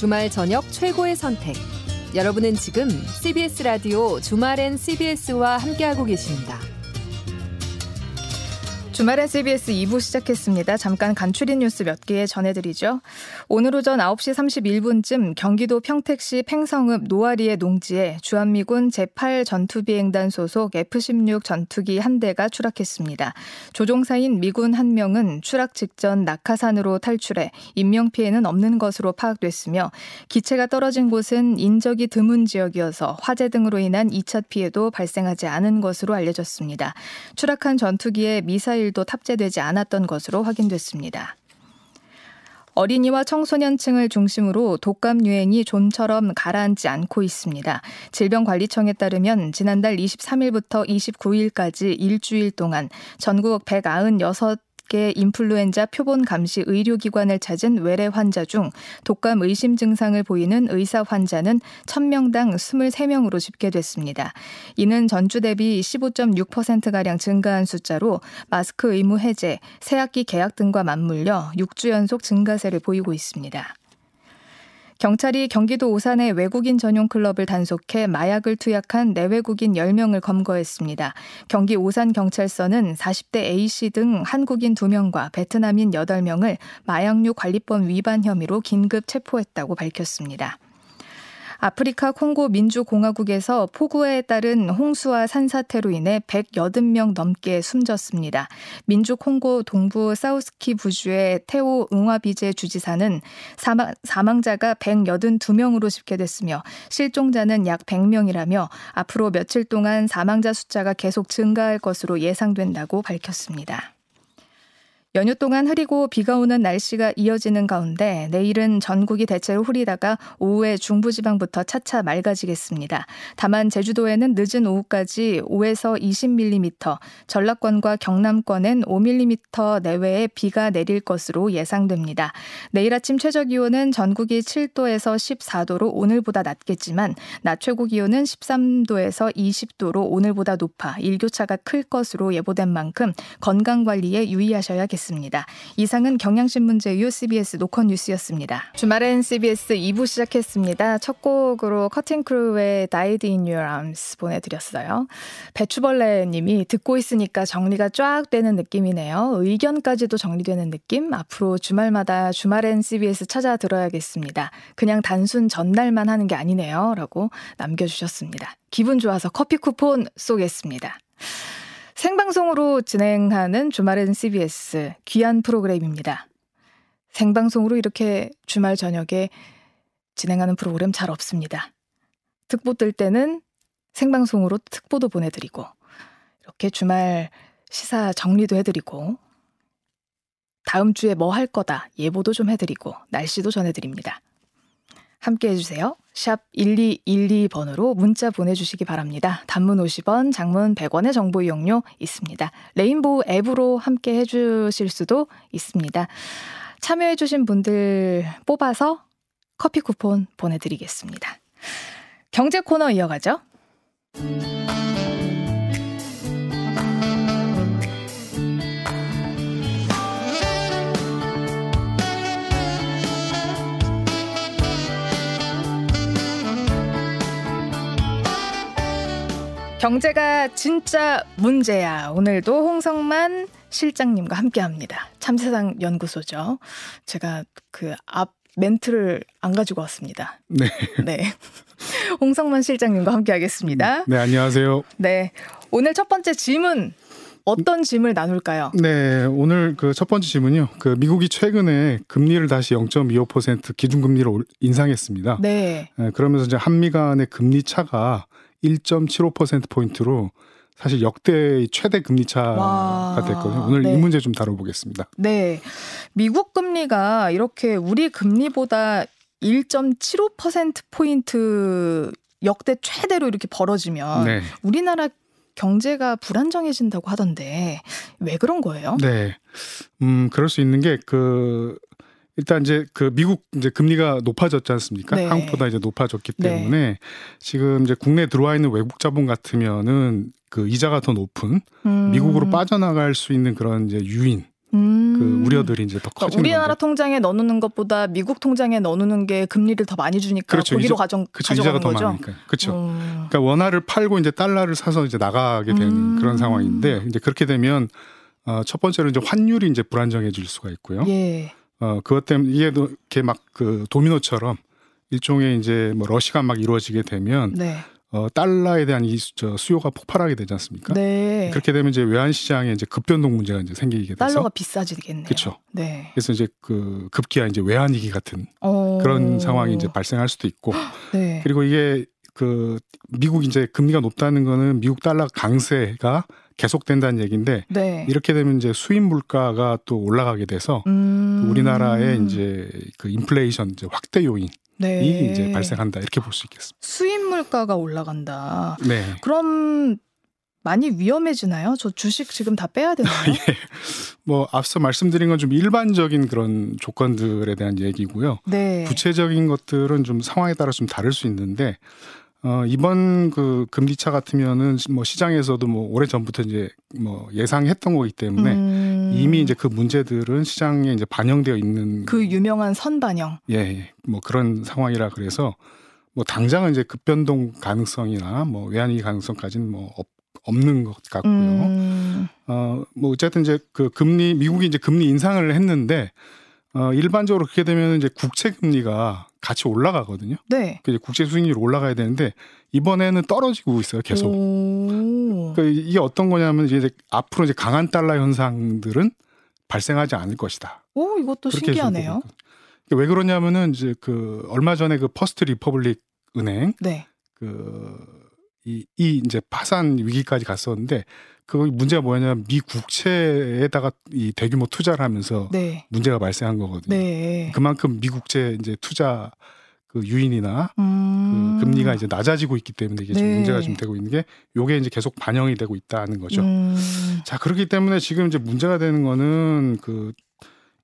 주말 저녁 최고의 선택. 여러분은 지금 CBS 라디오 주말엔 CBS와 함께하고 계십니다. 주말엔 CBS 2부 시작했습니다. 잠깐 간추린 뉴스 몇 개 전해드리죠. 오늘 오전 9시 31분쯤 경기도 평택시 팽성읍 노아리의 농지에 주한미군 제8 전투비행단 소속 F-16 전투기 한 대가 추락했습니다. 조종사인 미군 한 명은 추락 직전 낙하산으로 탈출해 인명피해는 없는 것으로 파악됐으며 기체가 떨어진 곳은 인적이 드문 지역이어서 화재 등으로 인한 2차 피해도 발생하지 않은 것으로 알려졌습니다. 추락한 전투기에 미사일 미사 일도 탑재되지 않았던 것으로 확인됐습니다. 어린이와 청소년층을 중심으로 독감 유행이 좀처럼 가라앉지 않고 있습니다. 질병관리청에 따르면 지난달 23일부터 29일까지 일주일 동안 전국 196 개 인플루엔자 표본 감시 의료기관을 찾은 외래 환자 중 독감 의심 증상을 보이는 의사 환자는 1000명당 23명으로 집계됐습니다. 이는 전주 대비 15.6%가량 증가한 숫자로 마스크 의무 해제, 새학기 개학 등과 맞물려 6주 연속 증가세를 보이고 있습니다. 경찰이 경기도 오산의 외국인 전용 클럽을 단속해 마약을 투약한 내외국인 10명을 검거했습니다. 경기 오산경찰서는 40대 A씨 등 한국인 2명과 베트남인 8명을 마약류 관리법 위반 혐의로 긴급 체포했다고 밝혔습니다. 아프리카 콩고 민주공화국에서 폭우에 따른 홍수와 산사태로 인해 180명 넘게 숨졌습니다. 민주 콩고 동부 사우스키 부주의 테오 응화비제 주지사는 사망, 사망자가 182명으로 집계됐으며 실종자는 약 100명이라며 앞으로 며칠 동안 사망자 숫자가 계속 증가할 것으로 예상된다고 밝혔습니다. 연휴 동안 흐리고 비가 오는 날씨가 이어지는 가운데 내일은 전국이 대체로 흐리다가 오후에 중부지방부터 차차 맑아지겠습니다. 다만 제주도에는 늦은 오후까지 5에서 20mm, 전라권과 경남권엔 5mm 내외의 비가 내릴 것으로 예상됩니다. 내일 아침 최저 기온은 전국이 7도에서 14도로 오늘보다 낮겠지만 낮 최고 기온은 13도에서 20도로 오늘보다 높아 일교차가 클 것으로 예보된 만큼 건강 관리에 유의하셔야겠습니다. 하겠습니다. 이상은 경향신문 제휴 CBS 노컷 뉴스였습니다. 주말엔 CBS 2부 시작했습니다. 첫 곡으로 커팅크루의 Died in Your Arms 보내드렸어요. 배추벌레 님이 듣고 있으니까 정리가 쫙 되는 느낌이네요. 의견까지도 정리되는 느낌? 앞으로 주말마다 주말엔 CBS 찾아 들어야겠습니다. 그냥 단순 전날만 하는 게 아니네요. 라고 남겨주셨습니다. 기분 좋아서 커피 쿠폰 쏘겠습니다. 생방송으로 진행하는 주말엔 CBS 귀한 프로그램입니다. 생방송으로 이렇게 주말 저녁에 진행하는 프로그램 잘 없습니다. 특보 뜰 때는 생방송으로 특보도 보내드리고 이렇게 주말 시사 정리도 해드리고 다음 주에 뭐 할 거다 예보도 좀 해드리고 날씨도 전해드립니다. 함께 해주세요. 샵 1212번으로 문자 보내주시기 바랍니다. 단문 50원, 장문 100원의 정보 이용료 있습니다. 레인보우 앱으로 함께 해주실 수도 있습니다. 참여해주신 분들 뽑아서 커피 쿠폰 보내드리겠습니다. 경제 코너 이어가죠. 경제가 진짜 문제야. 오늘도 홍성만 실장님과 함께 합니다. 참세상 연구소죠. 제가 그 앞 멘트를 안 가지고 왔습니다. 네. 네. 홍성만 실장님과 함께 하겠습니다. 네, 안녕하세요. 네. 오늘 첫 번째 질문 어떤 질문을 나눌까요? 네, 오늘 그 첫 번째 질문이요. 그 미국이 최근에 금리를 다시 0.25% 기준금리로 인상했습니다. 네. 네. 그러면서 이제 한미 간의 금리 차가 1.75%포인트로 사실 역대 최대 금리 차가 됐거든요. 오늘 네. 이 문제 좀 다뤄보겠습니다. 네. 미국 금리가 이렇게 우리 금리보다 1.75%포인트 역대 최대로 이렇게 벌어지면 네. 우리나라 경제가 불안정해진다고 하던데 왜 그런 거예요? 네. 음, 그럴 수 있는 게 그 일단 이제 그 미국 이제 금리가 높아졌지 않습니까? 네. 한국보다 이제 높아졌기 네. 때문에 네. 지금 이제 국내 들어와 있는 외국 자본 같으면은 그 이자가 더 높은 음. 미국으로 빠져나갈 수 있는 그런 이제 유인 음. 그 우려들이 이제 더 커지는 우리나라 건데. 통장에 넣어놓는 것보다 미국 통장에 넣어놓는 게 금리를 더 많이 주니까 그렇죠. 거기로 이자- 가정 그렇죠. 이자가 더 거죠. 많으니까. 그렇죠. 음. 그러니까 원화를 팔고 이제 달러를 사서 이제 나가게 되는 음. 그런 상황인데 이제 그렇게 되면 어, 첫 번째로 이제 환율이 이제 불안정해질 수가 있고요. 예. 어, 그것 때문에 이게 또 이렇게 막 그 도미노처럼 일종의 이제 뭐 러시가 막 이루어지게 되면 네. 어, 달러에 대한 이 수, 저 수요가 폭발하게 되지 않습니까? 네. 그렇게 되면 이제 외환 시장에 이제 급변동 문제가 이제 생기게 돼서 달러가 비싸지겠네요. 그렇죠. 네. 그래서 이제 그 급기야 이제 외환 위기 같은 어. 그런 상황이 이제 발생할 수도 있고 네. 그리고 이게 그 미국 이제 금리가 높다는 거는 미국 달러 강세가 계속된다는 얘기인데 네. 이렇게 되면 이제 수입 물가가 또 올라가게 돼서 음. 우리나라의 이제 그 인플레이션 이제 확대 요인이 네. 이제 발생한다 이렇게 볼 수 있겠습니다. 수입 물가가 올라간다. 네. 그럼 많이 위험해지나요? 저 주식 지금 다 빼야 되나요? 예. 뭐 앞서 말씀드린 건 좀 일반적인 그런 조건들에 대한 얘기고요. 네. 구체적인 것들은 좀 상황에 따라 좀 다를 수 있는데 어 이번 그 금리 차 같으면은 뭐 시장에서도 뭐 오래 전부터 이제 뭐 예상했던 거기 때문에 음. 이미 이제 그 문제들은 시장에 이제 반영되어 있는 그 유명한 선반영. 예, 예. 뭐 그런 상황이라 그래서 뭐 당장은 이제 급변동 가능성이나 뭐 외환위기 가능성까지는 뭐 없, 없는 것 같고요. 음. 어, 뭐 어쨌든 이제 그 금리 미국이 이제 금리 인상을 했는데 어, 일반적으로 그렇게 되면 이제 국채 금리가 같이 올라가거든요. 네. 그 이제 국채 수익률이 올라가야 되는데 이번에는 떨어지고 있어요, 계속. 오. 그러니까 이게 어떤 거냐면 이제 앞으로 이제 강한 달러 현상들은 발생하지 않을 것이다. 오, 이것도 신기하네요. 있거든요. 왜 그러냐면은 이제 그 얼마 전에 그 퍼스트 리퍼블릭 은행 네. 그 이 이 이제 파산 위기까지 갔었는데 그 문제가 뭐냐면 미 국채에다가 이 대규모 투자를 하면서 네. 문제가 발생한 거거든요. 네. 그만큼 미 국채 이제 투자 그 유인이나 음. 그 금리가 이제 낮아지고 있기 때문에 이게 지금 네. 문제가 좀 되고 있는 게 요게 이제 계속 반영이 되고 있다는 거죠. 음. 자 그렇기 때문에 지금 이제 문제가 되는 거는 그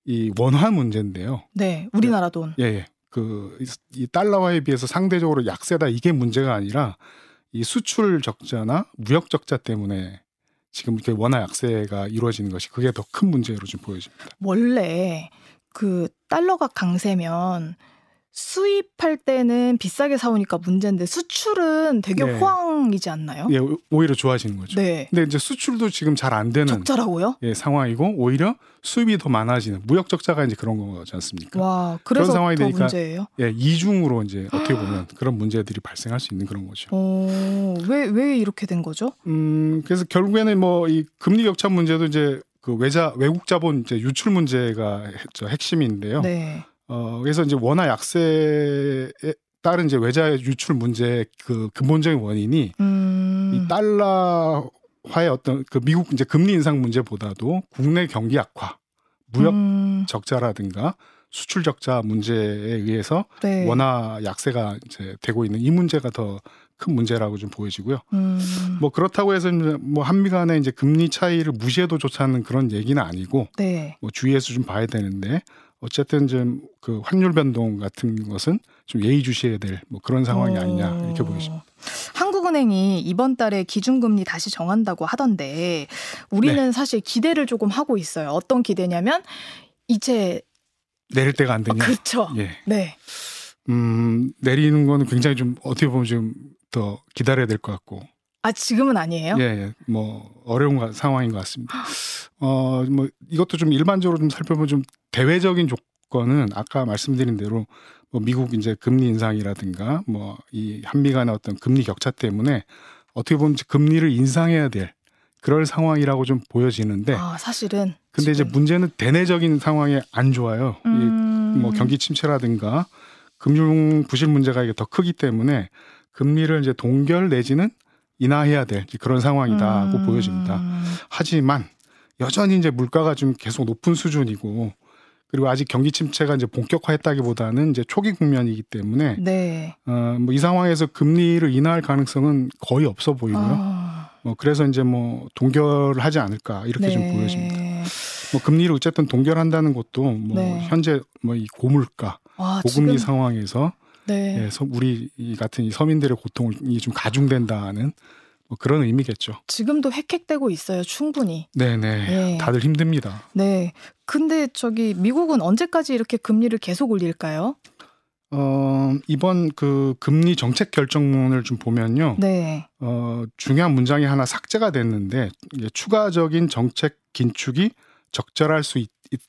이 원화 문제인데요. 네. 우리나라 돈. 예, 예. 그, 이- 이 달러화에 비해서 상대적으로 약세다 이게 문제가 아니라 이 수출 적자나 무역 적자 때문에 지금 이렇게 원화 약세가 이루어지는 것이 그게 더 큰 문제로 좀 보여집니다. 원래 그 달러가 강세면 수입할 때는 비싸게 사오니까 문제인데 수출은 되게 네. 호황이지 않나요? 예, 오- 오히려 좋아지는 거죠. 네. 근데 이제 수출도 지금 잘 안 되는 적자라고요? 예, 상황이고 오히려 수입이 더 많아지는 무역 적자가 이제 그런 거지 않습니까? 와, 그래서 상황이 더 되니까 문제예요. 예, 이중으로 이제 어떻게 보면 그런 문제들이 발생할 수 있는 그런 거죠. 어, 왜, 왜 이렇게 된 거죠? 음, 그래서 결국에는 뭐 이 금리 격차 문제도 이제 그 외자 외국 자본 이제 유출 문제가 핵- 저 핵심인데요. 네. 어, 그래서 이제 원화 약세에 따른 이제 외자 유출 문제 그 근본적인 원인이 음. 이 달러화의 어떤 그 미국 이제 금리 인상 문제보다도 국내 경기 악화, 무역 음, 적자라든가 수출 적자 문제에 의해서 네. 원화 약세가 이제 되고 있는 이 문제가 더 큰 문제라고 좀 보여지고요. 음, 뭐 그렇다고 해서 뭐 한미 간의 이제 금리 차이를 무시해도 좋지 않은 그런 얘기는 아니고 네. 뭐 주의해서 좀 봐야 되는데 어쨌든 좀 그 환율 변동 같은 것은 좀 예의주시해야 될 뭐 그런 상황이 아니냐 이렇게 어. 보여집니다. 한국은행이 이번 달에 기준금리 다시 정한다고 하던데 우리는 네. 사실 기대를 조금 하고 있어요. 어떤 기대냐면 이제 내릴 때가 안 어, 되냐? 그렇죠. 예. 네. 음, 내리는 거는 굉장히 좀 어떻게 보면 좀 더 기다려야 될 것 같고. 아 지금은 아니에요? 예, 예. 뭐 어려운 가- 상황인 것 같습니다. 어, 뭐 이것도 좀 일반적으로 좀 살펴보면 좀 대외적인 조건은 아까 말씀드린 대로 뭐 미국 이제 금리 인상이라든가 뭐 이 한미 간의 어떤 금리 격차 때문에 어떻게 보면 금리를 인상해야 될 그럴 상황이라고 좀 보여지는데 아 사실은. 근데 이제 지금. 문제는 대내적인 상황이 안 좋아요. 이 음, 뭐 경기 침체라든가 금융 부실 문제가 이게 더 크기 때문에 금리를 이제 동결 내지는 인하해야 될 그런 상황이다고 음, 보여집니다. 하지만 여전히 이제 물가가 좀 계속 높은 수준이고 그리고 아직 경기 침체가 이제 본격화했다기보다는 이제 초기 국면이기 때문에 네. 어 뭐 이 상황에서 금리를 인하할 가능성은 거의 없어 보이고요. 아, 뭐 그래서 이제 뭐 동결하지 않을까 이렇게 좀 네. 보여집니다. 뭐 금리를 어쨌든 동결한다는 것도 뭐 네. 현재 뭐 이 고물가 아, 고금리 지금 상황에서 네. 예, 서- 우리 이 같은 이 서민들의 고통이 좀 가중된다는 뭐 그런 의미겠죠. 지금도 획획되고 있어요, 충분히. 네네. 예. 다들 힘듭니다. 네. 근데 저기 미국은 언제까지 이렇게 금리를 계속 올릴까요? 어, 이번 그 금리 정책 결정문을 좀 보면요. 네. 어, 중요한 문장이 하나 삭제가 됐는데 추가적인 정책 긴축이 적절할 수 있,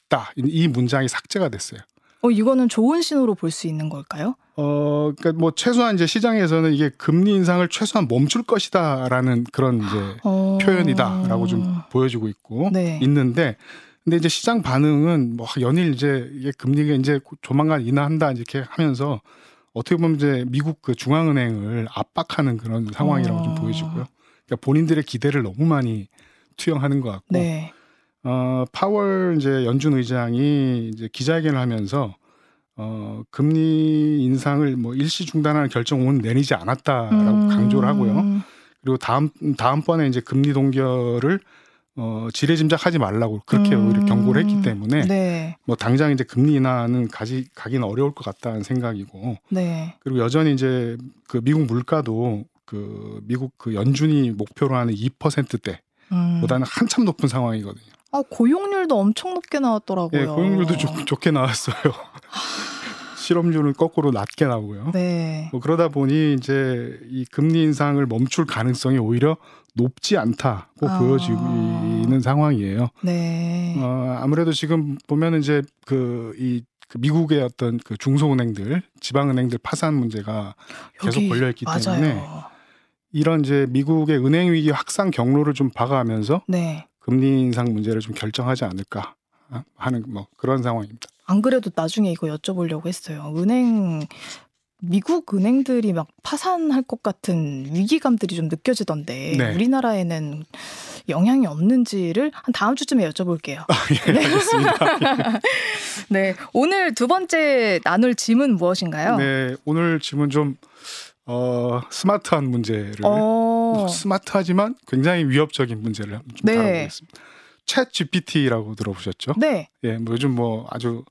다이 문장이 삭제가 됐어요. 어, 이거는 좋은 신호로 볼 수 있는 걸까요? 어, 그러니까 뭐 최소한 이제 시장에서는 이게 금리 인상을 최소한 멈출 것이다라는 그런 이제 어... 표현이다라고 좀 보여지고 있고 네. 있는데 근데 이제 시장 반응은 뭐 연일 이제 이게 금리가 이제 조만간 인하한다 이렇게 하면서 어떻게 보면 이제 미국 그 중앙은행을 압박하는 그런 상황이라고 좀 어. 보여지고요. 그러니까 본인들의 기대를 너무 많이 투영하는 것 같고 네. 어, 파월 이제 연준 의장이 이제 기자회견을 하면서 어, 금리 인상을 뭐 일시 중단하는 결정은 내리지 않았다라고 음... 강조를 하고요. 그리고 다음 다음번에 이제 금리 동결을 어, 지레짐작하지 말라고 그렇게 음... 오히려 경고를 했기 때문에 네. 뭐 당장 이제 금리 인하는 가지 가기는 어려울 것 같다는 생각이고 네. 그리고 여전히 이제 그 미국 물가도 그 미국 그 연준이 목표로 하는 2%대 음. 보다는 한참 높은 상황이거든요. 아, 고용률도 엄청 높게 나왔더라고요. 예, 고용률도 좋, 좋게 나왔어요. 실업률은 거꾸로 낮게 나오고요. 네. 뭐 그러다 보니 이제 이 금리 인상을 멈출 가능성이 오히려 높지 않다고 아. 보여지는 상황이에요. 네. 어, 아무래도 지금 보면 이제 그이 그 미국의 어떤 그 중소은행들, 지방은행들 파산 문제가 계속 걸려 있기. 때문에 이런 이제 미국의 은행 위기 확산 경로를 좀 봐가면서 네. 금리 인상 문제를 좀 결정하지 않을까 하는 뭐 그런 상황입니다. 안 그래도 나중에 이거 여쭤보려고 했어요. 은행 미국 은행들이 막 파산할 것 같은 위기감들이 좀 느껴지던데 네. 우리나라에는 영향이 없는지를 한 다음 주쯤에 여쭤볼게요. 예, 알겠습니다. 네, 오늘 두 번째 나눌 짐은 무엇인가요? 네, 오늘 질문 좀 어, 스마트한 문제를 어, 스마트하지만 굉장히 위협적인 문제를 좀 네. 다뤄보겠습니다. 챗 GPT라고 들어보셨죠? 네, 예, 뭐 요즘 뭐 아주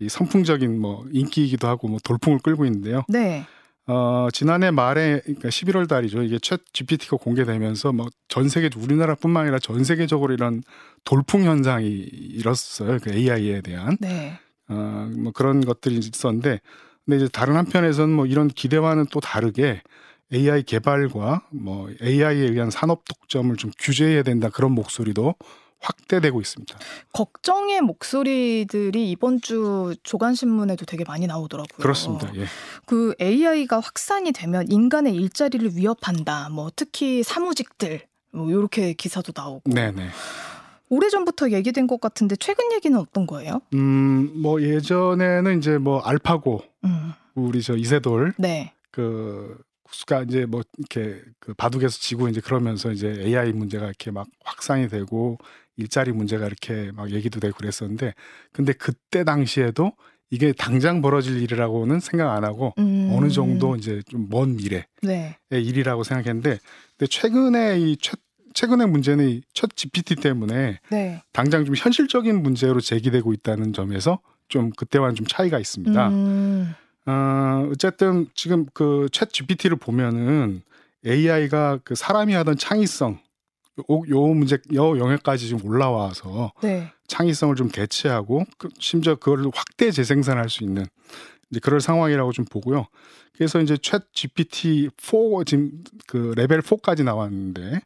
이 선풍적인 뭐 인기이기도 하고 뭐 돌풍을 끌고 있는데요. 네, 어, 지난해 말에 그러니까 11월 달이죠. 이게 챗 GPT가 공개되면서 뭐 전 세계 우리나라뿐만 아니라 전 세계적으로 이런 돌풍 현상이 일었어요. 그 AI에 대한 네, 어, 뭐 그런 것들이 있었는데 근데 이제 다른 한편에서는 뭐 이런 기대와는 또 다르게 AI 개발과 뭐 AI에 의한 산업 독점을 좀 규제해야 된다 그런 목소리도 확대되고 있습니다. 걱정의 목소리들이 이번 주 조간 신문에도 되게 많이 나오더라고요. 그렇습니다. 예. 그 AI가 확산이 되면 인간의 일자리를 위협한다. 뭐 특히 사무직들 뭐 이렇게 기사도 나오고. 네, 네. 오래전부터 얘기된 것 같은데 최근 얘기는 어떤 거예요? 음, 뭐 예전에는 이제 뭐 알파고 음. 우리 저 이세돌 네. 그 수가 이제 뭐 이렇게 그 바둑에서 지고 이제 그러면서 이제 AI 문제가 이렇게 막 확산이 되고 일자리 문제가 이렇게 막 얘기도 되고 그랬었는데 근데 그때 당시에도 이게 당장 벌어질 일이라고는 생각 안 하고 음. 어느 정도 이제 좀 먼 미래의 네. 일이라고 생각했는데 근데 최근에 이 최, 최근의 문제는 이첫 GPT 때문에 네. 당장 좀 현실적인 문제로 제기되고 있다는 점에서 좀 그때와는 좀 차이가 있습니다. 음. 어, 어쨌든 지금 그 챗 GPT를 보면은 AI가 그 사람이 하던 창의성 요, 요 문제 요 영역까지 좀 올라와서 네. 창의성을 좀 대체하고 그 심지어 그걸 확대 재생산할 수 있는 이제 그럴 상황이라고 좀 보고요. 그래서 이제 챗 GPT 4 지금 그 레벨 4까지 나왔는데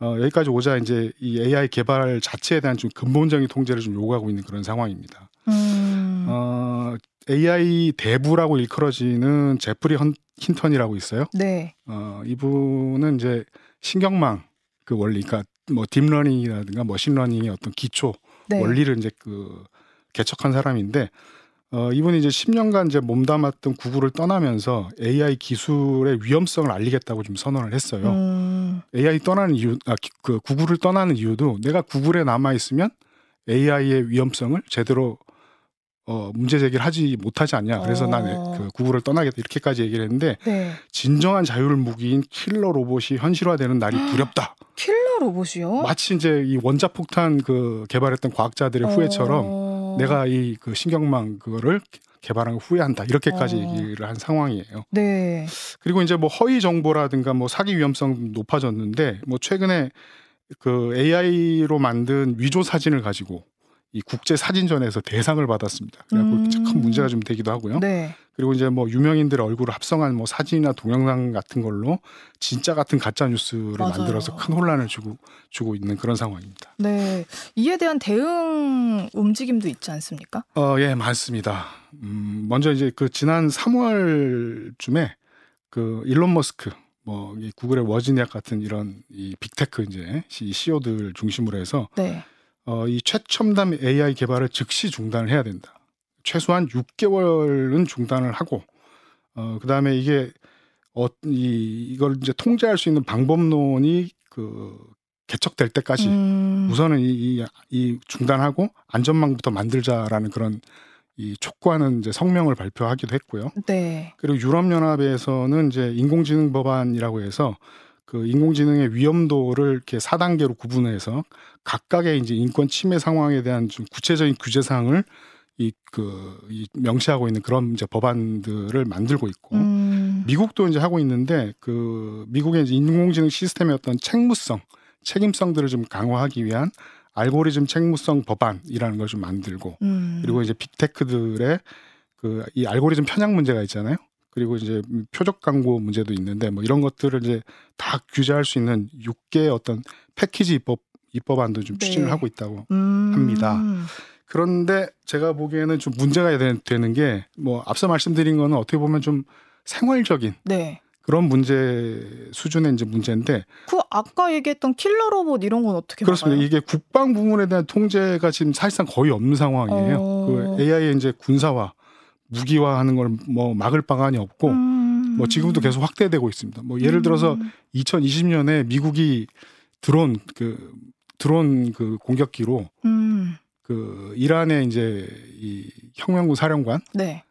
어, 여기까지 오자 이제 이 AI 개발 자체에 대한 좀 근본적인 통제를 좀 요구하고 있는 그런 상황입니다. 음. 어, AI 대부라고 일컬어지는 제프리 헌, 힌턴이라고 있어요. 네. 어, 이분은 이제 신경망 그 원리, 그러니까 뭐 딥러닝이라든가 머신러닝의 어떤 기초 네. 원리를 이제 그 개척한 사람인데 어, 이분이 이제 10년간 이제 몸담았던 구글을 떠나면서 AI 기술의 위험성을 알리겠다고 좀 선언을 했어요. 음. AI 떠나는 이유, 아, 기- 그 구글을 떠나는 이유도 내가 구글에 남아 있으면 AI의 위험성을 제대로 어, 문제 제기를 하지 못하지 않냐. 그래서 어. 나는 그 구글을 떠나겠다 이렇게까지 얘기를 했는데 네. 진정한 자율 무기인 킬러 로봇이 현실화되는 날이 두렵다. 킬러 로봇이요? 마치 이제 이 원자 폭탄 그 개발했던 과학자들의 후회처럼 어. 내가 이 그 신경망 그거를 개발한 걸 후회한다 이렇게까지 어. 얘기를 한 상황이에요. 네. 그리고 이제 뭐 허위 정보라든가 뭐 사기 위험성 높아졌는데 뭐 최근에 그 AI로 만든 위조 사진을 가지고 이 국제 사진전에서 대상을 받았습니다. 그래갖고 음. 큰 문제가 좀 되기도 하고요. 네. 그리고 이제 뭐 유명인들의 얼굴을 합성한 뭐 사진이나 동영상 같은 걸로 진짜 같은 가짜 뉴스를 맞아요. 만들어서 큰 혼란을 주고 주고 있는 그런 상황입니다. 네. 이에 대한 대응 움직임도 있지 않습니까? 어, 예, 많습니다. 음, 먼저 이제 그 지난 3월쯤에 그 일론 머스크 뭐이 구글의 워즈니악 같은 이런 이 빅테크 이제 CEO들 중심으로 해서 네. 어, 이 최첨단 AI 개발을 즉시 중단을 해야 된다. 최소한 6개월은 중단을 하고 어, 그다음에 이게 어, 이 이걸 이제 통제할 수 있는 방법론이 그 개척될 때까지 음. 우선은 이, 이, 이 중단하고 안전망부터 만들자라는 그런 이 촉구하는 이제 성명을 발표하기도 했고요. 네. 그리고 유럽 연합에서는 이제 인공지능 법안이라고 해서 그 인공지능의 위험도를 이렇게 4단계로 구분해서 각각의 이제 인권 침해 상황에 대한 좀 구체적인 규제 사항을 이 그 이 명시하고 있는 그런 이제 법안들을 만들고 있고 음. 미국도 이제 하고 있는데 그 미국의 이제 인공지능 시스템의 어떤 책무성, 책임성들을 좀 강화하기 위한 알고리즘 책무성 법안이라는 걸 좀 만들고 음. 그리고 이제 빅테크들의 그 이 알고리즘 편향 문제가 있잖아요. 그리고 이제 표적 광고 문제도 있는데 뭐 이런 것들을 이제 다 규제할 수 있는 6개의 어떤 패키지 입법 입법안도 좀 네. 추진을 하고 있다고. 음. 합니다. 그런데 제가 보기에는 좀 문제가 되- 되는 게 뭐 앞서 말씀드린 거는 어떻게 보면 좀 생활적인 네. 그런 문제 수준의 이제 문제인데 그 아까 얘기했던 킬러 로봇 이런 건 어떻게 그렇습니다. 막아요? 이게 국방 부문에 대한 통제가 지금 사실상 거의 없는 상황이에요. 어. 그 AI의 이제 군사화, 무기화하는 걸 뭐 막을 방안이 없고 음. 뭐 지금도 계속 확대되고 있습니다. 뭐 예를 들어서 2020년에 미국이 드론 그 드론 그 공격기로 음. 그 이란의 이제 이 혁명군 사령관을 네.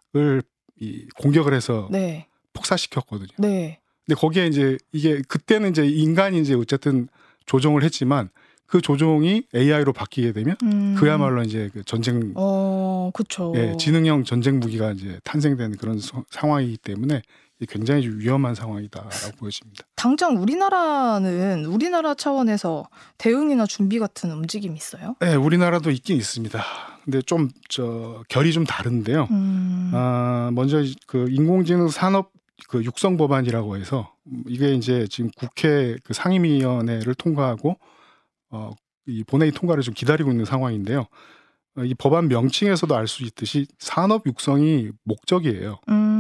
이 공격을 해서 네. 폭사시켰거든요. 네. 근데 거기에 이제 이게 그때는 이제 인간이 이제 어쨌든 조종을 했지만 그 조종이 AI로 바뀌게 되면 음. 그야말로 이제 그 전쟁 어, 그쵸. 예, 지능형 전쟁 무기가 이제 탄생되는 그런 서- 상황이기 때문에 굉장히 좀 위험한 상황이다라고 보여집니다. 당장 우리나라는 우리나라 차원에서 대응이나 준비 같은 움직임이 있어요? 네, 우리나라도 있긴 있습니다. 근데 좀 저 결이 좀 다른데요. 음. 아, 먼저 그 인공지능 산업 그 육성 법안이라고 해서 음, 이게 이제 지금 국회 그 상임위원회를 통과하고 어, 이 본회의 통과를 좀 기다리고 있는 상황인데요. 어, 이 법안 명칭에서도 알 수 있듯이 산업 육성이 목적이에요. 음.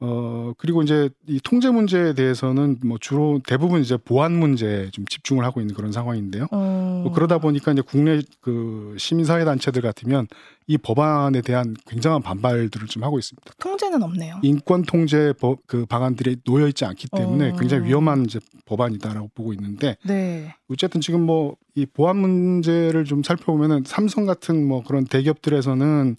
어 그리고 이제 이 통제 문제에 대해서는 뭐 주로 대부분 이제 보안 문제에 좀 집중을 하고 있는 그런 상황인데요. 어. 뭐 그러다 보니까 이제 국내 그 시민사회 단체들 같으면 이 법안에 대한 굉장한 반발들을 좀 하고 있습니다. 통제는 없네요. 인권 통제 법 그 방안들이 놓여 있지 않기 때문에 어. 굉장히 위험한 이제 법안이다라고 보고 있는데 네. 어쨌든 지금 뭐 이 보안 문제를 좀 살펴보면은 삼성 같은 뭐 그런 대기업들에서는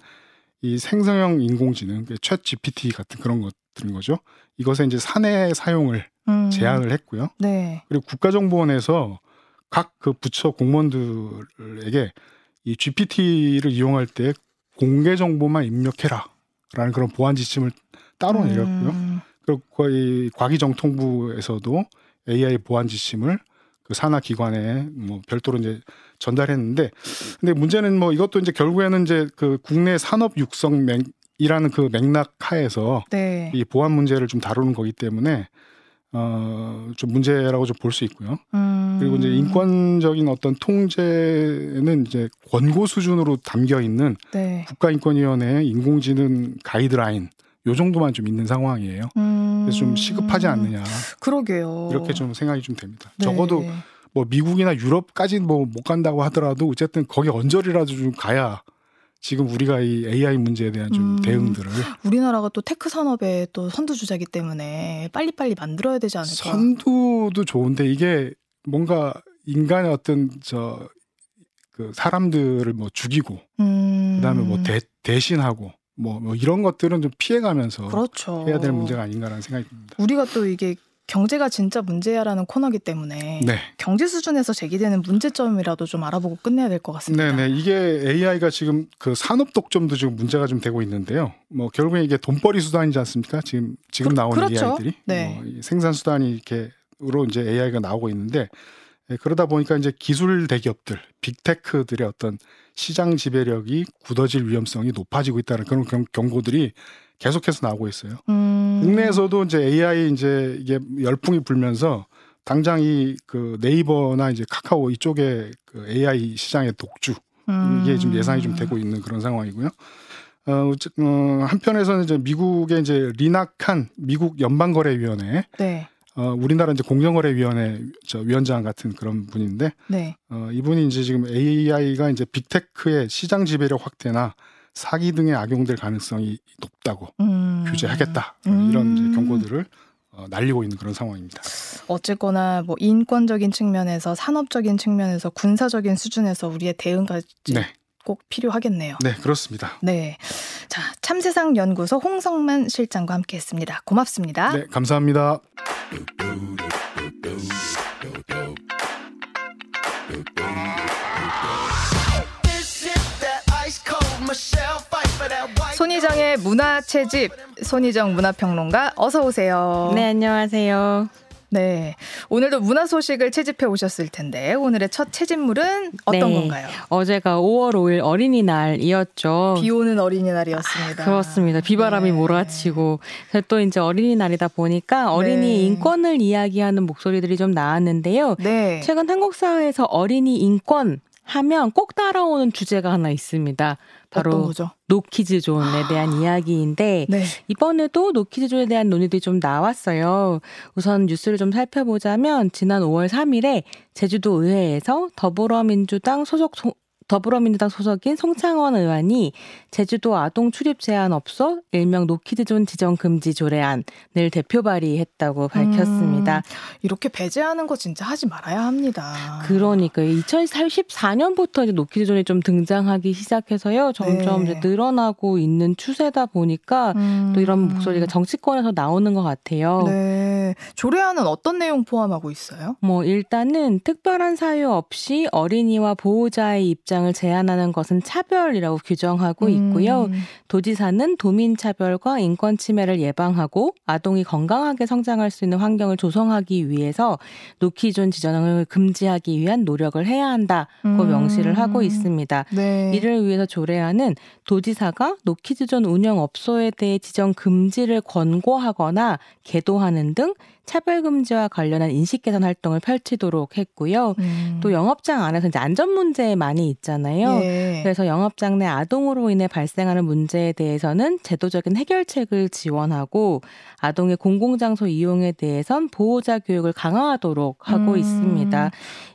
이 생성형 인공지능, 챗 GPT 같은 그런 것 들인 거죠. 이것의 이제 사내 사용을 음. 제한을 했고요. 네. 그리고 국가정보원에서 각 그 부처 공무원들에게 이 GPT를 이용할 때 공개 정보만 입력해라라는 그런 보안 지침을 따로 내렸고요. 음. 그리고 거의 과기정통부에서도 AI 보안 지침을 그 산하 기관에 뭐 별도로 이제 전달했는데 근데 문제는 뭐 이것도 이제 결국에는 이제 그 국내 산업 육성 맥 이라는 그 맥락 하에서 네. 이 보안 문제를 좀 다루는 거기 때문에 어좀 문제라고 좀 볼 수 있고요. 음. 그리고 이제 인권적인 어떤 통제는 이제 권고 수준으로 담겨 있는 네. 국가인권위원회의 인공지능 가이드라인 요 정도만 좀 있는 상황이에요. 음. 그래서 좀 시급하지 않느냐 그러게요. 이렇게 좀 생각이 좀 됩니다. 네. 적어도 뭐 미국이나 유럽까지 뭐 못 간다고 하더라도 어쨌든 거기 언저리라도 좀 가야 지금 우리가 이 AI 문제에 대한 좀 음. 대응들을 우리나라가 또 tech 산업의 또 선두주자이기 때문에 빨리빨리 만들어야 되지 않을까. 선두도 좋은데 이게 뭔가 인간의 어떤 저 그 사람들을 뭐 죽이고 음. 그다음에 뭐 대, 대신하고 뭐, 뭐 이런 것들은 좀 피해가면서 그렇죠. 해야 될 문제가 아닌가라는 생각이 듭니다. 우리가 또 이게 경제가 진짜 문제야라는 코너기 때문에 네. 경제 수준에서 제기되는 문제점이라도 좀 알아보고 끝내야 될 것 같습니다. 네 네 이게 AI가 지금 그 산업 독점도 지금 문제가 좀 되고 있는데요. 뭐 결국에 이게 돈벌이 수단이지 않습니까? 지금 지금 그- 나오는 그렇죠. AI들이 네. 뭐이 생산 수단이 이렇게로 이제 AI가 나오고 있는데 예, 그러다 보니까 이제 기술 대기업들, 빅테크들의 어떤 시장 지배력이 굳어질 위험성이 높아지고 있다는 그런 경, 경고들이 계속해서 나오고 있어요. 음. 국내에서도 이제 AI 이제 이게 열풍이 불면서 당장 이 그 네이버나 이제 카카오 이쪽에 그 AI 시장의 독주 이게 좀 예상이 좀 되고 있는 그런 상황이고요. 어, 어, 한편에서는 이제 미국의 이제 리나칸 미국 연방거래위원회, 네, 어, 우리나라 이제 공정거래위원회 저 위원장 같은 그런 분인데, 네. 어, 이분이 이제 지금 AI가 이제 빅테크의 시장 지배력 확대나 사기 등에 악용될 가능성이 높다고 음. 규제하겠다 음. 이런 이제 경고들을 어, 날리고 있는 그런 상황입니다. 어쨌거나 뭐 인권적인 측면에서 산업적인 측면에서 군사적인 수준에서 우리의 대응까지 네, 꼭 필요하겠네요. 네 그렇습니다. 네. 자, 참세상 연구소 홍성만 실장과 함께 했습니다. 고맙습니다. 네, 감사합니다. 손희정의 문화 채집 손희정 문화평론가 어서 오세요. 네, 안녕하세요. 네. 오늘도 문화 소식을 채집해 오셨을 텐데 오늘의 첫 채집물은 어떤 네. 건가요? 어제가 5월 5일 어린이날이었죠. 비 오는 어린이날이었습니다. 그렇습니다. 비바람이 네. 몰아치고 또 이제 어린이날이다 보니까 어린이 네. 인권을 이야기하는 목소리들이 좀 나왔는데요. 네. 최근 한국 사회에서 어린이 인권 하면 꼭 따라오는 주제가 하나 있습니다. 바로? 노키즈 존에 대한 이야기인데 네. 이번에도 노키즈 존에 대한 논의들이 좀 나왔어요. 우선 뉴스를 좀 살펴보자면 지난 5월 3일에 제주도 의회에서 더불어민주당 소속 소- 더불어민주당 소속인 송창원 의원이 제주도 아동 출입 제한 업소 일명 노키즈존 지정 금지 조례안을 대표 발의했다고 밝혔습니다. 음, 이렇게 배제하는 거 진짜 하지 말아야 합니다. 그러니까 2014년부터 이제 노키즈존이 좀 등장하기 시작해서요. 점점 네. 이제 늘어나고 있는 추세다 보니까 음. 또 이런 목소리가 정치권에서 나오는 것 같아요. 네. 조례안은 어떤 내용 포함하고 있어요? 뭐 일단은 특별한 사유 없이 어린이와 보호자의 입장 을 제한하는 것은 차별이라고 규정하고 있고요. 음. 도지사는 도민 차별과 인권 침해를 예방하고 아동이 건강하게 성장할 수 있는 환경을 조성하기 위해서 노키즈존 지정을 금지하기 위한 노력을 해야 한다고 음. 명시를 하고 있습니다. 네. 이를 위해서 조례안은 도지사가 노키즈존 운영 업소에 대해 지정 금지를 권고하거나 계도하는 등 차별 금지와 관련한 인식 개선 활동을 펼치도록 했고요. 음. 또 영업장 안에서 이제 안전 문제 많이 있잖아요. 예. 그래서 영업장 내 아동으로 인해 발생하는 문제에 대해서는 제도적인 해결책을 지원하고 아동의 공공장소 이용에 대해선 보호자 교육을 강화하도록 하고 음. 있습니다.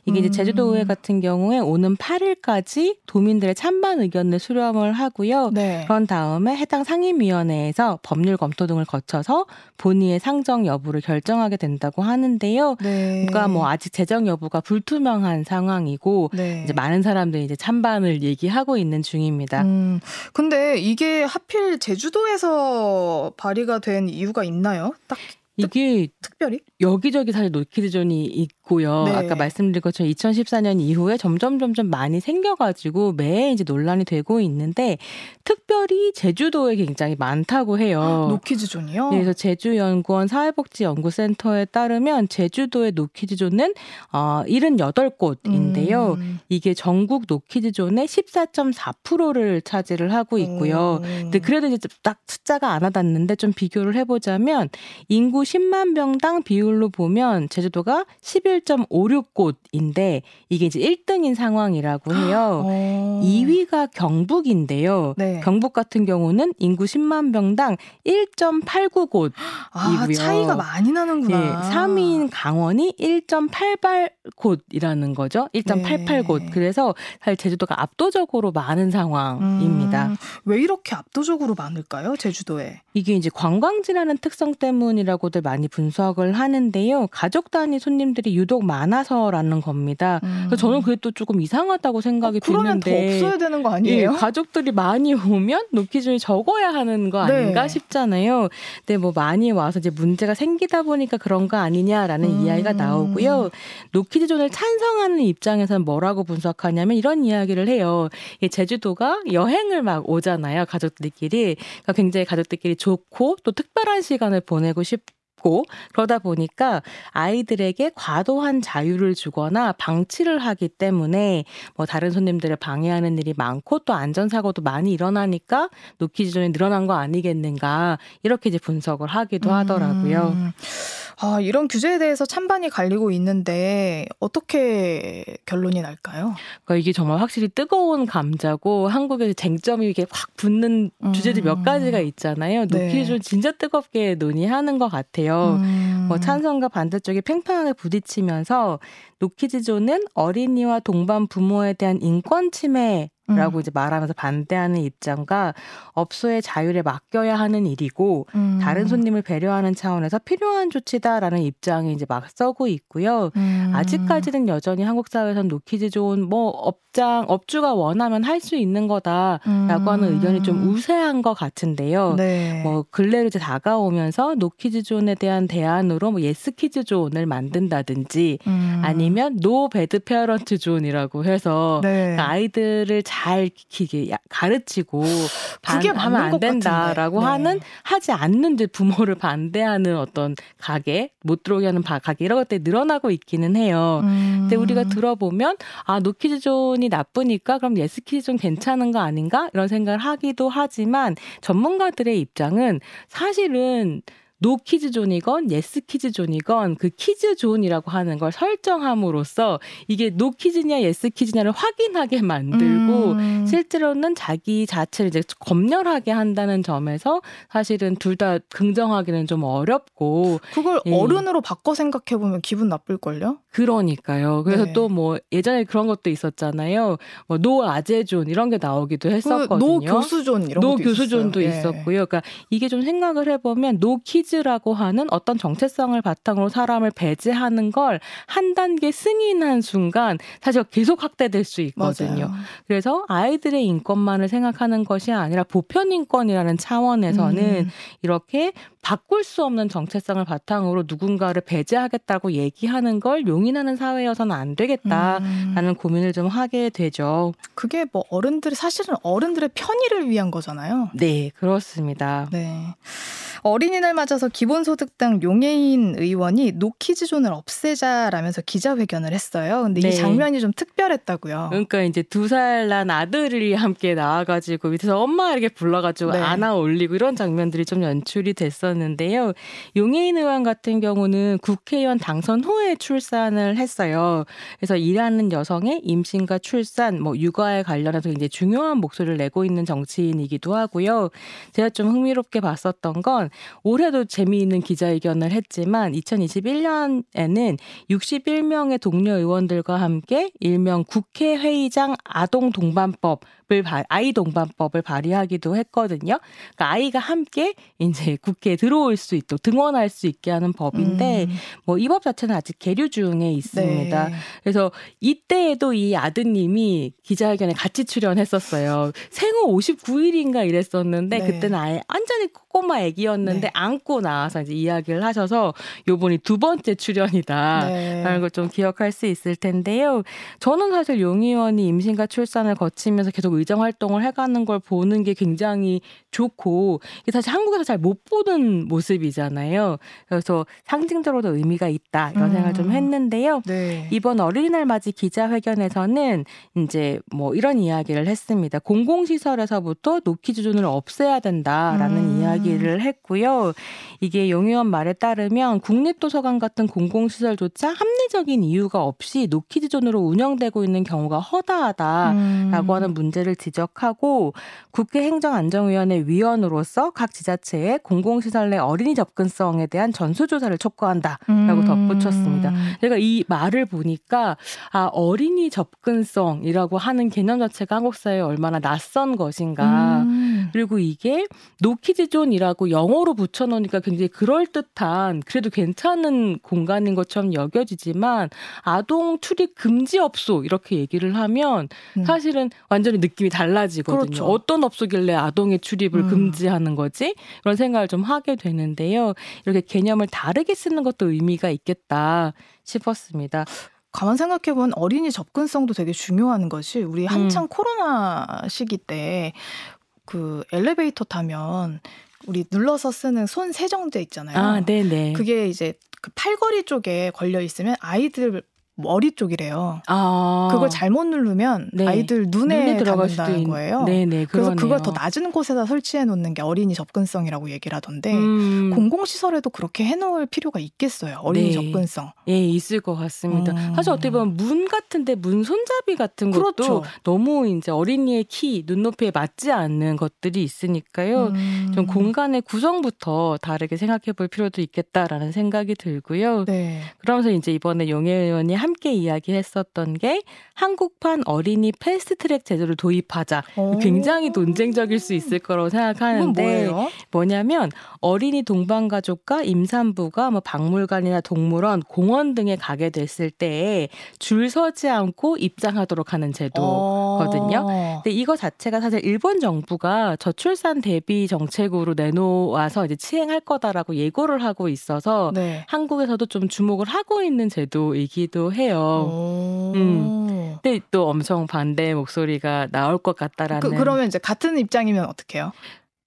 이게 이제 음. 제주도의회 같은 경우에 오는 8일까지 도민들의 찬반 의견을 수렴을 하고요. 네. 그런 다음에 해당 상임위원회에서 법률 검토 등을 거쳐서 본의의 상정 여부를 결정하 게 된다고 하는데요. 네. 그러니까 뭐 아직 재정 여부가 불투명한 상황이고 네. 이제 많은 사람들이 이제 찬반을 얘기하고 있는 중입니다. 음, 근데 이게 하필 제주도에서 발의가 된 이유가 있나요? 딱 이게 특별히? 여기저기 사실 노키즈존이 있고요. 네. 아까 말씀드린 것처럼 2014년 이후에 점점 점점 많이 생겨가지고 매해 이제 논란이 되고 있는데 특별히 제주도에 굉장히 많다고 해요. 노키즈존이요? 네, 그래서 제주연구원 사회복지연구센터에 따르면 제주도의 노키즈존은 어, 78곳인데요. 음. 이게 전국 노키즈존의 14.4%를 차지를 하고 있고요. 음. 근데 그래도 이제 딱 숫자가 안 와닿는데 좀 비교를 해보자면 인구 10만 명당 비율로 보면 제주도가 11.56곳인데 이게 이제 1등인 상황이라고 해요. 어. 2위가 경북인데요. 네. 경북 같은 경우는 인구 10만 명당 1.89곳. 아, 이고요. 차이가 많이 나는구나. 네, 3위인 강원이 1.88곳이라는 거죠. 1.88곳. 네. 그래서 사실 제주도가 압도적으로 많은 상황입니다. 음, 왜 이렇게 압도적으로 많을까요? 제주도에. 이게 이제 관광지라는 특성 때문이라고들 많이 분석을 하는데요. 가족 단위 손님들이 유독 많아서라는 겁니다. 음. 그래서 저는 그게 또 조금 이상하다고 생각이 어, 그러면 드는데 더 없어야 되는 거 아니에요? 예, 가족들이 많이 오면 노키즈존이 적어야 하는 거 아닌가 네. 싶잖아요. 근데 뭐 많이 와서 이제 문제가 생기다 보니까 그런 거 아니냐라는 음. 이야기가 나오고요. 노키즈존을 찬성하는 입장에서는 뭐라고 분석하냐면 이런 이야기를 해요. 이 제주도가 여행을 막 오잖아요. 가족들끼리. 그러니까 굉장히 가족들끼리 좋고 또 특별한 시간을 보내고 싶고 그러다 보니까 아이들에게 과도한 자유를 주거나 방치를 하기 때문에 뭐 다른 손님들을 방해하는 일이 많고 또 안전사고도 많이 일어나니까 노키즈존이 늘어난 거 아니겠는가 이렇게 이제 분석을 하기도 하더라고요. 음. 아, 이런 규제에 대해서 찬반이 갈리고 있는데 어떻게 결론이 날까요? 그러니까 이게 정말 확실히 뜨거운 감자고 한국에 쟁점이 이게 확 붙는 주제들 몇 음. 가지가 있잖아요. 네. 노키즈존 진짜 뜨겁게 논의하는 것 같아요. 음. 뭐 찬성과 반대 쪽이 팽팽하게 부딪히면서 노키즈존은 어린이와 동반 부모에 대한 인권 침해 라고 음. 이제 말하면서 반대하는 입장과 업소의 자율에 맡겨야 하는 일이고 음. 다른 손님을 배려하는 차원에서 필요한 조치다라는 입장이 이제 맞서고 있고요. 음. 아직까지는 여전히 한국 사회에서는 노키즈존 뭐 업장 업주가 원하면 할 수 있는 거다라고 음. 하는 의견이 좀 우세한 것 같은데요. 네. 뭐 근래로 이제 다가오면서 노키즈 존에 대한 대안으로 뭐 yes kids zone을 만든다든지 음. 아니면 no bad parent zone이라고 해서 네. 아이들을 잘 기- 야- 가르치고 그게 반- 하면 맞는 안것 된다라고 같은데. 하는 네. 하지 않는 이제 부모를 반대하는 어떤 가게 못 들어오게 하는 바- 가게 이런 것들이 늘어나고 있기는 해요. 음. 근데 우리가 들어보면 아 노키즈존이 나쁘니까 그럼 yes kids zone 괜찮은 거 아닌가 이런 생각을 하기도 하지만 전문가들의 입장은 사실은 no kids zone이건 yes kids zone이건 그 kids zone이라고 하는 걸 설정함으로써 이게 no kids냐 yes kids냐를 확인하게 만들고 음. 실제로는 자기 자체를 이제 검열하게 한다는 점에서 사실은 둘 다 긍정하기는 좀 어렵고 그걸 예. 어른으로 바꿔 생각해 보면 기분 나쁠 걸요? 그러니까요. 그래서 네. 또뭐 예전에 그런 것도 있었잖아요. 뭐 no 아재 존 이런 게 나오기도 했었거든요. 그 no 교수 존 이런 no 교수 zone도 있었어요. 예. 있었고요. 그러니까 이게 좀 생각을 해 보면 no kids 라고 하는 어떤 정체성을 바탕으로 사람을 배제하는 걸 한 단계 승인한 순간 사실 계속 확대될 수 있거든요. 맞아요. 그래서 아이들의 인권만을 생각하는 것이 아니라 보편 인권이라는 차원에서는 음. 이렇게 바꿀 수 없는 정체성을 바탕으로 누군가를 배제하겠다고 얘기하는 걸 용인하는 사회여서는 안 되겠다라는 음. 고민을 좀 하게 되죠. 그게 뭐 어른들이 사실은 어른들의 편의를 위한 거잖아요. 네, 그렇습니다. 네. 어린이날 맞아서 기본소득당 용해인 의원이 노키즈존을 없애자라면서 기자회견을 했어요. 근데 네. 이 장면이 좀 특별했다고요. 그러니까 이제 두 살 난 아들이 함께 나와가지고 밑에서 엄마 이렇게 불러가지고 네. 안아 올리고 이런 장면들이 좀 연출이 됐었는데 요. 용해인 의원 같은 경우는 국회의원 당선 후에 출산을 했어요. 그래서 일하는 여성의 임신과 출산, 뭐 육아에 관련해서 이제 중요한 목소리를 내고 있는 정치인이기도 하고요. 제가 좀 흥미롭게 봤었던 건 올해도 재미있는 기자회견을 했지만 2021년에는 61명의 동료 의원들과 함께 일명 국회 회의장 아동 동반법을 발- 아이 동반법을 발의하기도 했거든요. 그러니까 아이가 함께 이제 국회에 들어올 수 있도록 등원할 수 있게 하는 법인데 음. 뭐이 법 자체는 아직 계류 중에 있습니다. 네. 그래서 이때에도 이 아드님이 기자회견에 같이 출연했었어요. 생후 59일인가 이랬었는데 네. 그때는 아예 완전히 꼬마 애기였는데 네. 안고 나와서 이제 이야기를 하셔서 요번이 두 번째 출연이다. 네. 라는 걸 좀 기억할 수 있을 텐데요. 저는 사실 용 의원이 임신과 출산을 거치면서 계속 의정 활동을 해가는 걸 보는 게 굉장히 좋고 이게 사실 한국에서 잘 못 보는 모습이잖아요. 그래서 상징적으로도 의미가 있다 이런 음. 생각을 좀 했는데요. 네. 이번 어린이날 맞이 기자회견에서는 이제 뭐 이런 이야기를 했습니다. 공공시설에서부터 노키즈존을 없애야 된다라는 음. 이야기를 했고요. 이게 용 의원 말에 따르면 국립도서관 같은 공공시설조차 합리적인 이유가 없이 노키즈존으로 운영되고 있는 경우가 허다하다라고 음. 하는 문제를 지적하고 국회 행정안전위원회 위원으로서 각 지자체의 공공시설 내 어린이 접근성에 대한 전수조사를 촉구한다라고 음. 덧붙였습니다. 제가 이 말을 보니까 아 어린이 접근성이라고 하는 개념 자체가 한국 사회에 얼마나 낯선 것인가. 음. 음. 그리고 이게 노키즈존이라고 영어로 붙여놓으니까 굉장히 그럴듯한 그래도 괜찮은 공간인 것처럼 여겨지지만 아동 출입 금지 업소 이렇게 얘기를 하면 음. 사실은 완전히 느낌이 달라지거든요. 그렇죠. 어떤 업소길래 아동의 출입을 음. 금지하는 거지? 이런 생각을 좀 하게 되는데요. 이렇게 개념을 다르게 쓰는 것도 의미가 있겠다 싶었습니다. 가만 생각해보면 어린이 접근성도 되게 중요한 것이 우리 음. 한창 코로나 시기 때 그 엘리베이터 타면 우리 눌러서 쓰는 손 세정제 있잖아요. 아, 네네. 그게 이제 그 팔걸이 쪽에 걸려 있으면 아이들 머리 쪽이래요. 아. 그걸 잘못 누르면 네. 아이들 눈에, 눈에 닿는다는 있- 거예요. 네네. 그래서 그러네요. 그걸 더 낮은 곳에다 설치해 놓는 게 어린이 접근성이라고 얘기를 하던데 음, 공공시설에도 그렇게 해놓을 필요가 있겠어요. 어린이 네. 접근성. 예, 있을 것 같습니다. 음. 사실 어떻게 보면 문 같은데 문 손잡이 같은 것도 그렇죠. 너무 이제 어린이의 키, 눈높이에 맞지 않는 것들이 있으니까요. 음. 좀 공간의 구성부터 다르게 생각해 볼 필요도 있겠다라는 생각이 들고요. 네. 그러면서 이제 이번에 용해 의원이 함께 이야기했었던 게 한국판 어린이 패스트트랙 제도를 도입하자. 오. 굉장히 논쟁적일 수 있을 거라고 생각하는데? 뭐냐면 어린이 동반 가족과 임산부가 뭐 박물관이나 동물원, 공원 등에 가게 됐을 때 줄 서지 않고 입장하도록 하는 제도거든요. 어. 근데 이거 자체가 사실 일본 정부가 저출산 대비 정책으로 내놓아서 이제 시행할 거다라고 예고를 하고 있어서 네. 한국에서도 좀 주목을 하고 있는 제도이기도 해요. 오. 음. 근데 또 엄청 반대 목소리가 나올 것 같다라는 그, 그러면 이제 같은 입장이면 어떡해요?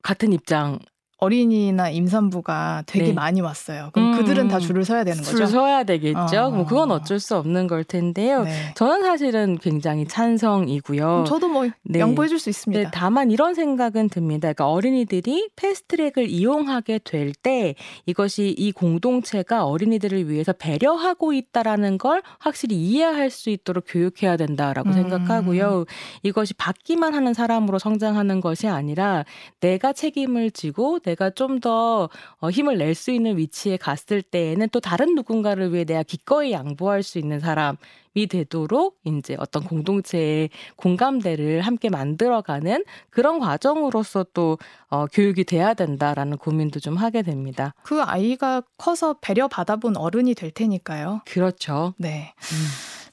같은 입장 어린이나 임산부가 되게 네. 많이 왔어요. 그럼 음, 그들은 다 줄을 서야 되는 거죠? 줄 서야 되겠죠. 어. 뭐 그건 어쩔 수 없는 걸 텐데요. 네. 저는 사실은 굉장히 찬성이고요. 저도 뭐 네. 양보해 줄수 네, 있습니다. 다만 이런 생각은 듭니다. 그러니까 어린이들이 패스트트랙을 이용하게 될 때 이것이 이 공동체가 어린이들을 위해서 배려하고 있다라는 걸 확실히 이해할 수 있도록 교육해야 된다라고 음. 생각하고요. 이것이 받기만 하는 사람으로 성장하는 것이 아니라 내가 책임을 지고 내가 좀더 어, 힘을 낼 수 있는 위치에 갔을 때에는 또 다른 누군가를 위해 내가 기꺼이 양보할 수 있는 사람. 이 되도록 이제 어떤 공동체의 공감대를 함께 만들어가는 그런 과정으로서 또 어, 교육이 돼야 된다라는 고민도 좀 하게 됩니다. 그 아이가 커서 배려 받아본 어른이 될 테니까요. 그렇죠. 네.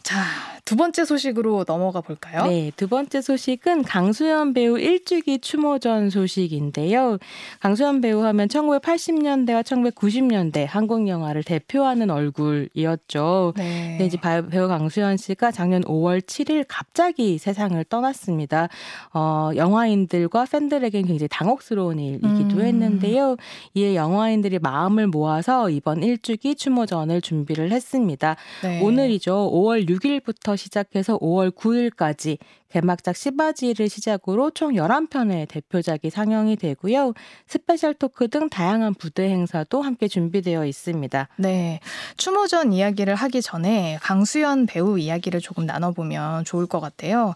자, 두 번째 소식으로 넘어가 볼까요? 네, 두 번째 소식은 강수연 배우 일주기 추모전 소식인데요. 강수연 배우 하면 1980년대와 1990년대 한국 영화를 대표하는 얼굴이었죠. 네. 근데 이제 바- 배우 강수연 씨가 작년 5월 7일 갑자기 세상을 떠났습니다. 어, 영화인들과 팬들에겐 굉장히 당혹스러운 일이기도 음. 했는데요. 이에 영화인들이 마음을 모아서 이번 일주기 추모전을 준비를 했습니다. 네. 오늘이죠. 5월 6일부터 시작해서 5월 9일까지 개막작 씨받이를 시작으로 총 11편의 대표작이 상영이 되고요. special talk 등 다양한 부대 행사도 함께 준비되어 있습니다. 네. 추모전 이야기를 하기 전에 강수연 배우 이야기를 조금 나눠보면 좋을 것 같아요.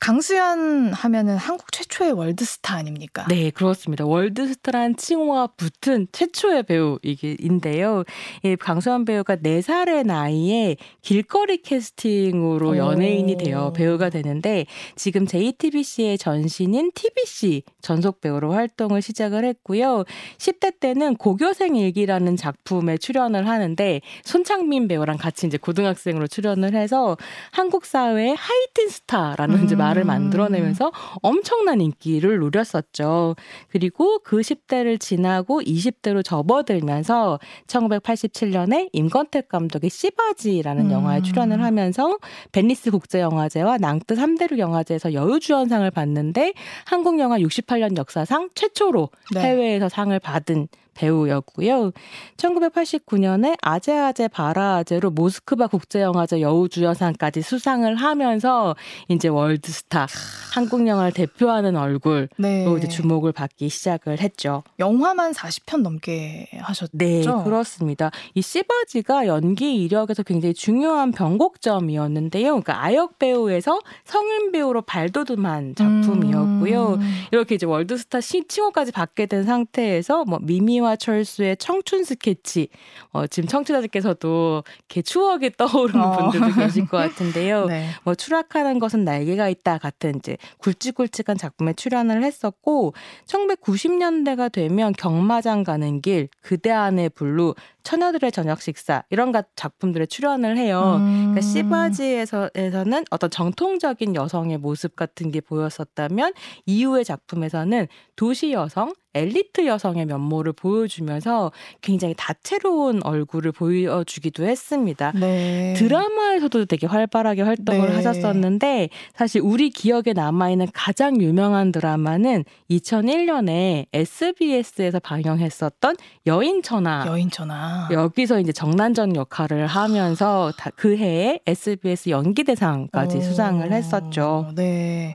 강수연 하면은 한국 최초의 월드스타 아닙니까? 네, 그렇습니다. 월드스타란 칭호가 붙은 최초의 배우인데요. 이 강수환 배우가 4살의 나이에 길거리 캐스팅으로 오. 연예인이 되어 배우가 되는데 지금 JTBC의 전신인 TBC 전속 배우로 활동을 시작을 했고요. 10대 때는 고교생 일기라는 작품에 출연을 하는데 손창민 배우랑 같이 이제 고등학생으로 출연을 해서 한국 사회의 하이틴 스타라는 이제 음. 말을 만들어내면서 엄청난 인기를 누렸었죠. 그리고 그 10대를 지나고 20대로 접어들면서 1987년에 임권택 감독의 씨받이라는 음. 영화에 출연을 하면서 베니스 국제영화제와 낭트 3 대륙 영화제에서 여우주연상을 받는데 한국 영화 68년 역사상 최초로 네. 해외에서 상을 받은 배우였고요. 1989년에 아제아제 바라아제로 모스크바 국제영화제 여우주연상까지 수상을 하면서 이제 월드스타 한국 영화를 대표하는 얼굴로 네. 이제 주목을 받기 시작을 했죠. 영화만 40편 넘게 하셨죠? 네, 그렇습니다. 이 씨바지가 연기 이력에서 굉장히 중요한 변곡점이었는데요. 그러니까 아역 배우에서 성인 배우로 발돋움한 작품이었고요. 음. 이렇게 이제 월드스타 시, 칭호까지 받게 된 상태에서 뭐 미미와 철수의 청춘 스케치, 어, 지금 청취자들께서도 이렇게 추억이 떠오르는 어. 분들도 계실 것 같은데요. 네. 뭐 추락하는 것은 날개가 있다 같은 이제 굵직굵직한 작품에 출연을 했었고 1990년대가 되면 경마장 가는 길, 그대 안의 블루, 처녀들의 저녁 식사 이런 가- 작품들에 출연을 해요. 음. 그러니까 씨받이에서는 어떤 정통적인 여성의 모습 같은 게 보였었다면 이후의 작품에서는 도시 여성, 엘리트 여성의 면모를 보여주면서 굉장히 다채로운 얼굴을 보여주기도 했습니다. 네. 드라마에서도 되게 활발하게 활동을 네. 하셨었는데 사실 우리 기억에 남아있는 가장 유명한 드라마는 2001년에 SBS에서 방영했었던 여인천하 여인천하. 여기서 이제 정난전 역할을 하면서 다그 해에 SBS 연기대상까지 어, 수상을 했었죠. 네.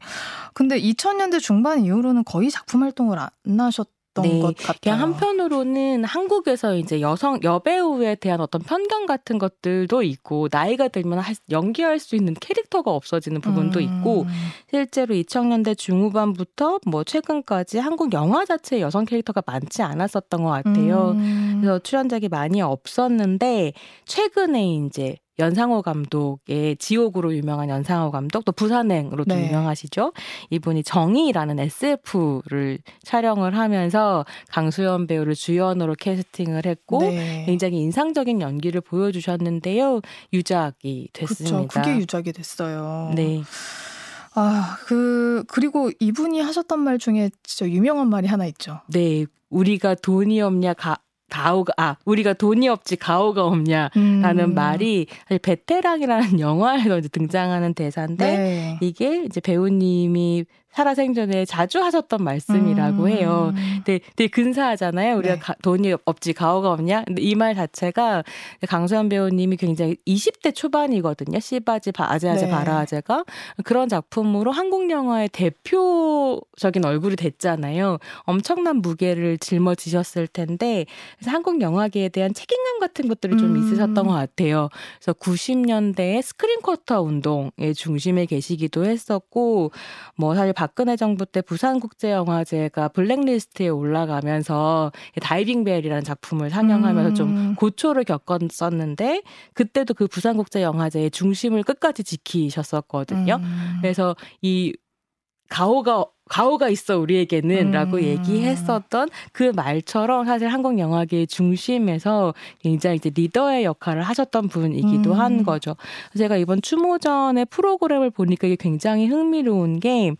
근데 2000년대 중반 이후로는 거의 작품 활동을 안 하셨 던 네. 것 같아요. 그냥 한편으로는 한국에서 이제 여성 여배우에 대한 어떤 편견 같은 것들도 있고 나이가 들면 할- 연기할 수 있는 캐릭터가 없어지는 부분도 음. 있고 실제로 2000년대 중후반부터 뭐 최근까지 한국 영화 자체에 여성 캐릭터가 많지 않았었던 것 같아요. 음. 그래서 출연작이 많이 없었는데 최근에 이제 연상호 감독의 지옥으로 유명한 연상호 감독 또 부산행으로 도 네. 유명하시죠. 이분이 정의라는 SF를 촬영을 하면서 강수연 배우를 주연으로 캐스팅을 했고 네. 굉장히 인상적인 연기를 보여주셨는데요. 유작이 그쵸. 됐습니다. 그게 유작이 됐어요. 네. 아, 그, 그리고 이분이 하셨던 말 중에 진짜 유명한 말이 하나 있죠. 네. 우리가 돈이 없냐 가 가오가 아 우리가 돈이 없지 가오가 없냐 라는 음. 말이 사실 베테랑이라는 영화에서 이제 등장하는 대사인데 네. 이게 이제 배우님이 살아생전에 자주 하셨던 말씀이라고 음. 해요. 근데 되게 근사하잖아요. 우리가 네. 가- 돈이 없지 가오가 없냐. 근데 이 말 자체가 강소연 배우님이 굉장히 20대 초반이거든요. 씨바지 바- 아재아재 네. 바라아재가 그런 작품으로 한국 영화의 대표적인 얼굴이 됐잖아요. 엄청난 무게를 짊어지셨을 텐데 그래서 한국 영화계에 대한 책임감 같은 것들이 좀 음. 있으셨던 것 같아요. 그래서 90년대에 스크린 쿼터 운동의 중심에 계시기도 했었고 뭐 사실 박근혜 정부 때 부산국제영화제가 블랙리스트에 올라가면서 다이빙벨이라는 작품을 상영하면서 좀 음. 고초를 겪었었는데 그때도 그 부산국제영화제의 중심을 끝까지 지키셨었거든요. 음. 그래서 이 가오가 가오가 있어 우리에게는라고 음. 얘기했었던 그 말처럼 사실 한국 영화계의 중심에서 굉장히 이제 리더의 역할을 하셨던 분이기도 음. 한 거죠. 제가 이번 추모전의 프로그램을 보니까 이게 굉장히 흥미로운 게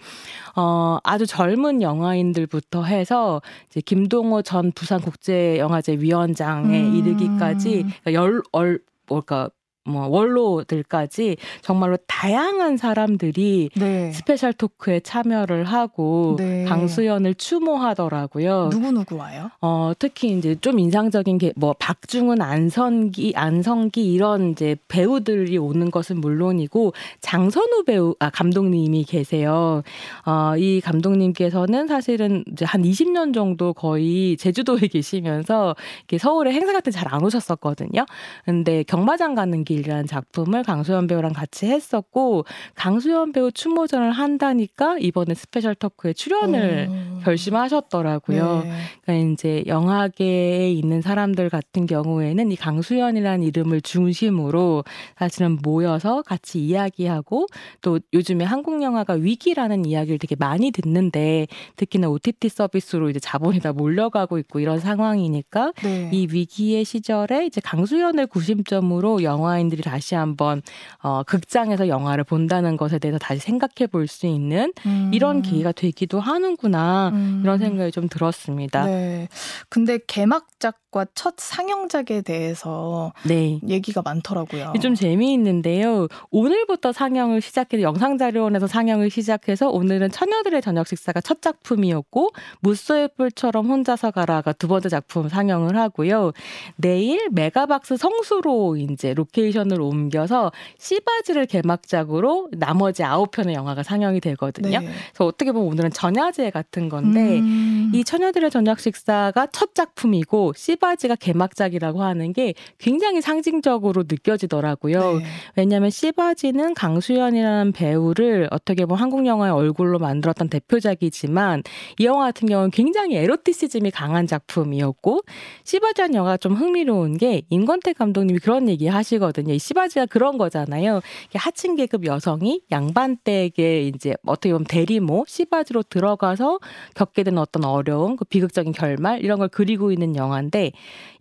어, 아주 젊은 영화인들부터 해서 이제 김동호 전 부산국제영화제 위원장에 음. 이르기까지 그러니까 열, 얼, 뭘까, 뭐, 원로들까지 정말로 다양한 사람들이 네. special talk에 참여를 하고 네. 강수연을 추모하더라고요. 누구 누구 와요? 어, 특히 이제 좀 인상적인 게 뭐 박중훈, 안선기, 안성기 이런 이제 배우들이 오는 것은 물론이고 장선우 배우 아 감독님이 계세요. 어, 이 감독님께서는 사실은 이제 한 20년 정도 거의 제주도에 계시면서 이렇게 서울에 행사 같은 잘 안 오셨었거든요. 근데 경마장 가는 길 이라는 작품을 강수연 배우랑 같이 했었고 강수연 배우 추모전을 한다니까 이번에 special talk에 출연을 어. 결심하셨더라고요. 네. 그러니까 이제 영화계에 있는 사람들 같은 경우에는 이 강수연이라는 이름을 중심으로 사실은 모여서 같이 이야기하고 또 요즘에 한국 영화가 위기라는 이야기를 되게 많이 듣는데 특히나 OTT 서비스로 이제 자본이 다 몰려가고 있고 이런 상황이니까 네. 이 위기의 시절에 이제 강수연을 구심점으로 영화인 들이 다시 한번 어 극장에서 영화를 본다는 것에 대해서 다시 생각해 볼 수 있는 음. 이런 계기가 되기도 하는구나 음. 이런 생각이 좀 들었습니다. 네. 근데 개막작과 첫 상영작에 대해서 네. 얘기가 많더라고요. 좀 재미있는데요. 오늘부터 상영을 시작해서 영상자료원에서 상영을 시작해서 오늘은 처녀들의 저녁 식사가 첫 작품이었고 무쏘의 뿔처럼 혼자서 가라가 두 번째 작품 상영을 하고요. 내일 메가박스 성수로 이제 오디션을 옮겨서 씨바지를 개막작으로 나머지 아홉 편의 영화가 상영이 되거든요. 네. 그래서 어떻게 보면 오늘은 전야제 같은 건데 음. 이 처녀들의 저녁 식사가 첫 작품이고 씨바지가 개막작이라고 하는 게 굉장히 상징적으로 느껴지더라고요. 네. 왜냐하면 씨바지는 강수연이라는 배우를 어떻게 보면 한국 영화의 얼굴로 만들었던 대표작이지만 이 영화 같은 경우는 굉장히 에로티시즘이 강한 작품이었고 씨바지한 영화가 좀 흥미로운 게 임권택 감독님이 그런 얘기 하시거든요. 이 씨바지가 그런 거잖아요. 하층 계급 여성이 양반댁에 이제 어떻게 보면 대리모 씨바지로 들어가서 겪게 되는 어떤 어려움, 그 비극적인 결말 이런 걸 그리고 있는 영화인데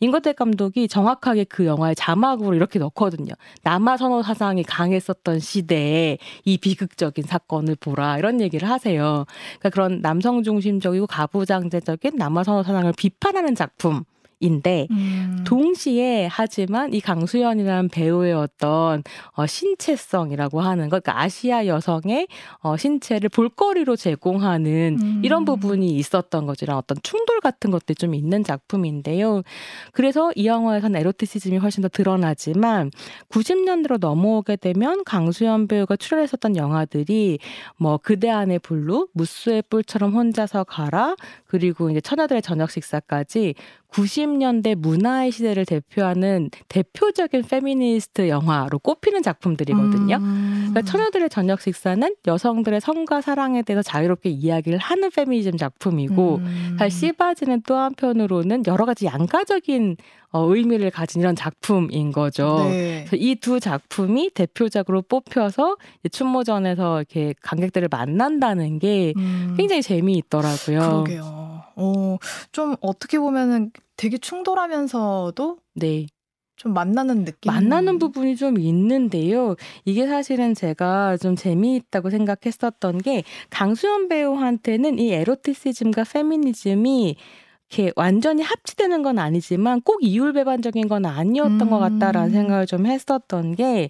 임권택 감독이 정확하게 그 영화의 자막으로 이렇게 넣거든요. 남아 선호 사상이 강했었던 시대에 이 비극적인 사건을 보라 이런 얘기를 하세요. 그러니까 그런 남성 중심적이고 가부장제적인 남아 선호 사상을 비판하는 작품. 인데 음. 동시에 하지만 이 강수연이라는 배우의 어떤 어, 신체성이라고 하는 것, 그러니까 아시아 여성의 어, 신체를 볼거리로 제공하는 음. 이런 부분이 있었던 거지랑 어떤 충돌 같은 것들이 좀 있는 작품인데요. 그래서 이 영화에서는 에로티시즘이 훨씬 더 드러나지만 90년대로 넘어오게 되면 강수연 배우가 출연했었던 영화들이 뭐 그대 안의 블루, 무소의 뿔처럼 혼자서 가라, 그리고 이제 처녀들의 저녁 식사까지 90년대 문화의 시대를 대표하는 대표적인 페미니스트 영화로 꼽히는 작품들이거든요. 음. 그러니까 처녀들의 저녁 식사는 여성들의 성과 사랑에 대해서 자유롭게 이야기를 하는 페미니즘 작품이고 음. 사실 씨받이는 또 한편으로는 여러 가지 양가적인 어, 의미를 가진 이런 작품인 거죠. 네. 이두 작품이 대표작으로 뽑혀서 춘모전에서 이렇게 관객들을 만난다는 게 음. 굉장히 재미있더라고요. 그러게요. 어, 좀 어떻게 보면은 되게 충돌하면서도 네. 좀 만나는 느낌? 만나는 부분이 좀 있는데요. 이게 사실은 제가 좀 재미있다고 생각했었던 게 강수연 배우한테는 이 에로티시즘과 페미니즘이 이렇게 완전히 합치되는 건 아니지만 꼭 이율배반적인 건 아니었던 음. 것 같다라는 음. 생각을 좀 했었던 게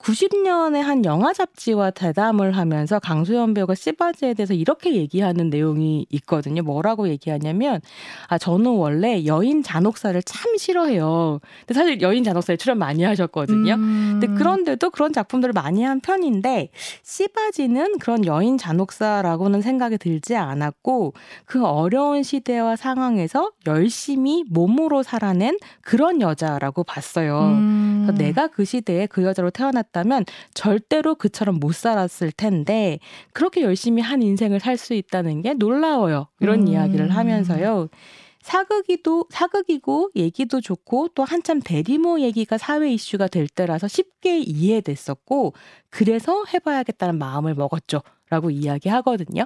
90년에 한 영화 잡지와 대담을 하면서 강수연 배우가 씨바지에 대해서 이렇게 얘기하는 내용이 있거든요. 뭐라고 얘기하냐면 아 저는 원래 여인 잔혹사를 참 싫어해요. 근데 사실 여인 잔혹사에 출연 많이 하셨거든요. 음. 근데 그런데도 그런 작품들을 많이 한 편인데 씨바지는 그런 여인 잔혹사라고는 생각이 들지 않았고 그 어려운 시대와 상황에서 열심히 몸으로 살아낸 그런 여자라고 봤어요. 음. 그래서 내가 그 시대에 그 여자로 태어났 살았다면 절대로 그처럼 못 살았을 텐데 그렇게 열심히 한 인생을 살 수 있다는 게 놀라워요. 이런 음. 이야기를 하면서요. 사극이도 사극이고 얘기도 좋고 또 한참 대리모 얘기가 사회 이슈가 될 때라서 쉽게 이해됐었고 그래서 해봐야겠다는 마음을 먹었죠라고 이야기하거든요.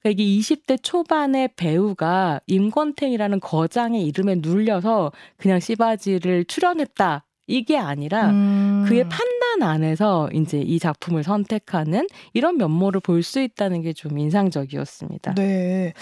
그러니까 이게 20대 초반의 배우가 임권택이라는 거장의 이름에 눌려서 그냥 씨받이를 출연했다 이게 아니라 음. 그의 판단 안에서 이제 이 작품을 선택하는 이런 면모를 볼 수 있다는 게 좀 인상적이었습니다. 네.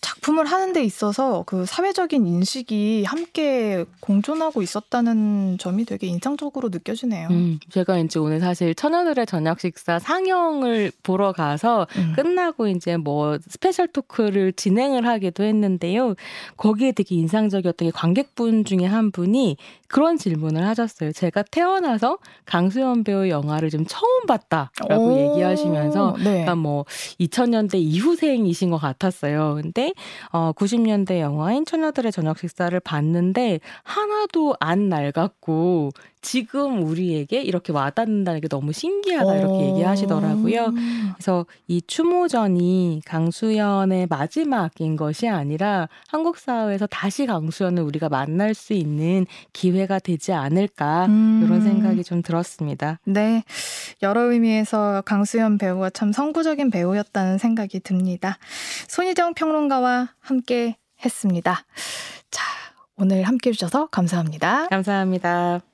작품을 하는 데 있어서 그 사회적인 인식이 함께 공존하고 있었다는 점이 되게 인상적으로 느껴지네요. 음, 제가 이제 오늘 사실 처녀들의 저녁 식사 상영을 보러 가서 음. 끝나고 이제 뭐 special talk를 진행을 하기도 했는데요. 거기에 되게 인상적이었던 게 관객분 중에 한 분이 그런 질문을 하셨어요. 제가 태어나서 강수연 배우 영화를 좀 처음 봤다라고 얘기하시면서 네. 그러니까 뭐 2000년대 이후생이신 것 같았어요. 근데 어 90년대 영화인 처녀들의 저녁 식사를 봤는데 하나도 안 낡았고 지금 우리에게 이렇게 와닿는다는 게 너무 신기하다 이렇게 어. 얘기하시더라고요. 그래서 이 추모전이 강수연의 마지막인 것이 아니라 한국 사회에서 다시 강수연을 우리가 만날 수 있는 기회가 되지 않을까 음. 이런 생각이 좀 들었습니다. 네. 여러 의미에서 강수연 배우가 참 선구적인 배우였다는 생각이 듭니다. 손희정 평론가와 함께 했습니다. 자, 오늘 함께 해주셔서 감사합니다. 감사합니다.